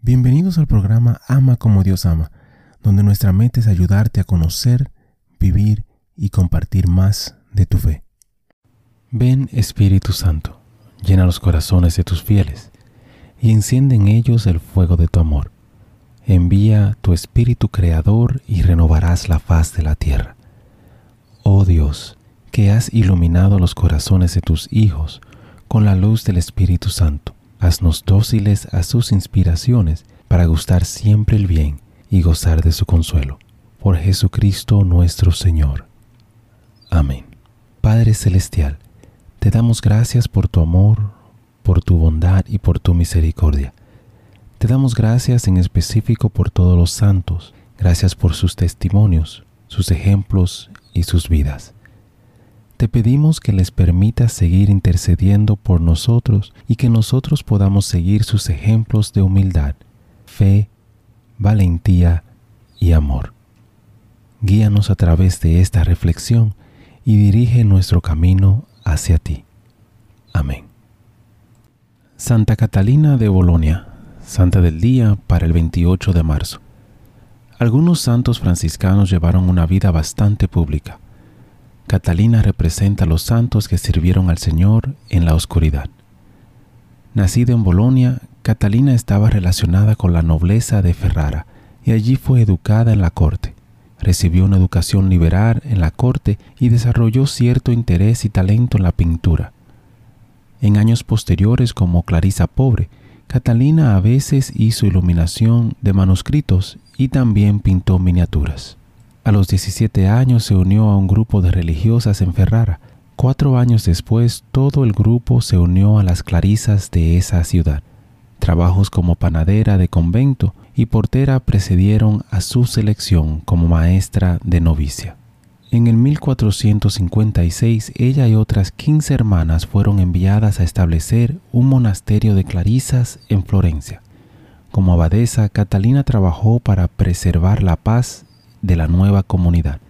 Bienvenidos al programa Ama como Dios ama, donde nuestra meta es ayudarte a conocer, vivir y compartir más de tu fe. Ven Espíritu Santo, llena los corazones de tus fieles y enciende en ellos el fuego de tu amor. Envía tu Espíritu Creador y renovarás la faz de la tierra. Oh Dios, que has iluminado los corazones de tus hijos con la luz del Espíritu Santo Haznos dóciles a sus inspiraciones para gustar siempre el bien y gozar de su consuelo. Por Jesucristo nuestro Señor. Amén. Padre Celestial, te damos gracias por tu amor, por tu bondad y por tu misericordia. Te damos gracias en específico por todos los santos, gracias por sus testimonios, sus ejemplos y sus vidas. Te pedimos que les permitas seguir intercediendo por nosotros y que nosotros podamos seguir sus ejemplos de humildad, fe, valentía y amor. Guíanos a través de esta reflexión y dirige nuestro camino hacia ti. Amén. Santa Catalina de Bolonia, Santa del Día para el 28 de marzo. Algunos santos franciscanos llevaron una vida bastante pública Catalina representa a los santos que sirvieron al Señor en la oscuridad. Nacida en Bolonia, Catalina estaba relacionada con la nobleza de Ferrara y allí fue educada en la corte. Recibió una educación liberal en la corte y desarrolló cierto interés y talento en la pintura. En años posteriores, como Clarisa Pobre, Catalina a veces hizo iluminación de manuscritos y también pintó miniaturas. A los 17 años se unió a un grupo de religiosas en Ferrara. Cuatro años después, todo el grupo se unió a las clarisas de esa ciudad. Trabajos como panadera de convento y portera precedieron a su selección como maestra de novicia. En el 1456 ella y otras 15 hermanas fueron enviadas a establecer un monasterio de clarisas en Florencia. Como abadesa, Catalina trabajó para preservar la paz de la nueva comunidad.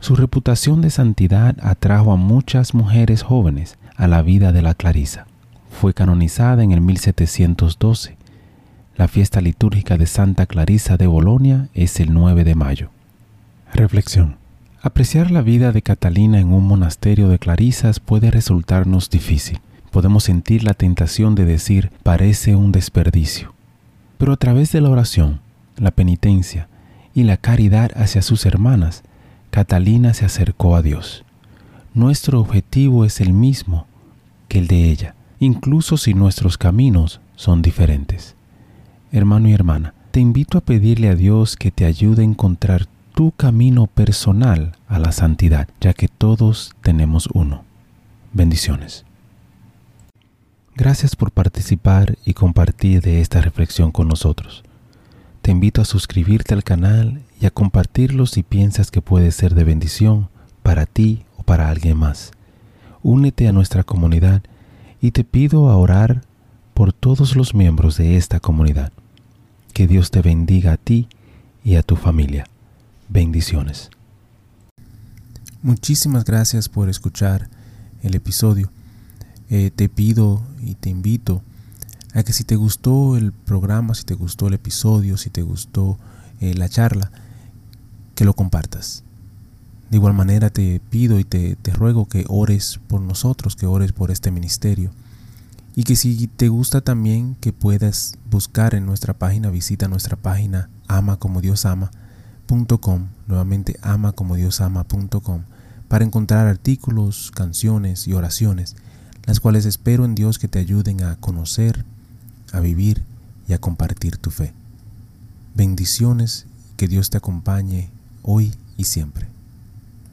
Su reputación de santidad atrajo a muchas mujeres jóvenes a la vida de la Clarisa. Fue canonizada en el 1712. La fiesta litúrgica de Santa Clarisa de Bolonia es el 9 de mayo. Reflexión. Apreciar la vida de Catalina en un monasterio de Clarisas puede resultarnos difícil. Podemos sentir la tentación de decir parece un desperdicio. Pero a través de la oración, la penitencia, y la caridad hacia sus hermanas, Catalina se acercó a Dios. Nuestro objetivo es el mismo que el de ella, incluso si nuestros caminos son diferentes. Hermano y hermana, te invito a pedirle a Dios que te ayude a encontrar tu camino personal a la santidad, ya que todos tenemos uno. Bendiciones. Gracias por participar y compartir de esta reflexión con nosotros. Invito a suscribirte al canal y a compartirlo si piensas que puede ser de bendición para ti o para alguien más. Únete a nuestra comunidad y te pido a orar por todos los miembros de esta comunidad. Que Dios te bendiga a ti y a tu familia. Bendiciones. Muchísimas gracias por escuchar el episodio. Eh, te pido y te invito a que si te gustó el programa, si te gustó el episodio, si te gustó eh, la charla, que lo compartas. De igual manera te pido y te, te ruego que ores por nosotros, que ores por este ministerio. Y que si te gusta también que puedas buscar en nuestra página, visita nuestra página amacomodiosama.com, nuevamente amacomodiosama.com, para encontrar artículos, canciones y oraciones, las cuales espero en Dios que te ayuden a conocer, a vivir y a compartir tu fe. Bendiciones, que Dios te acompañe hoy y siempre.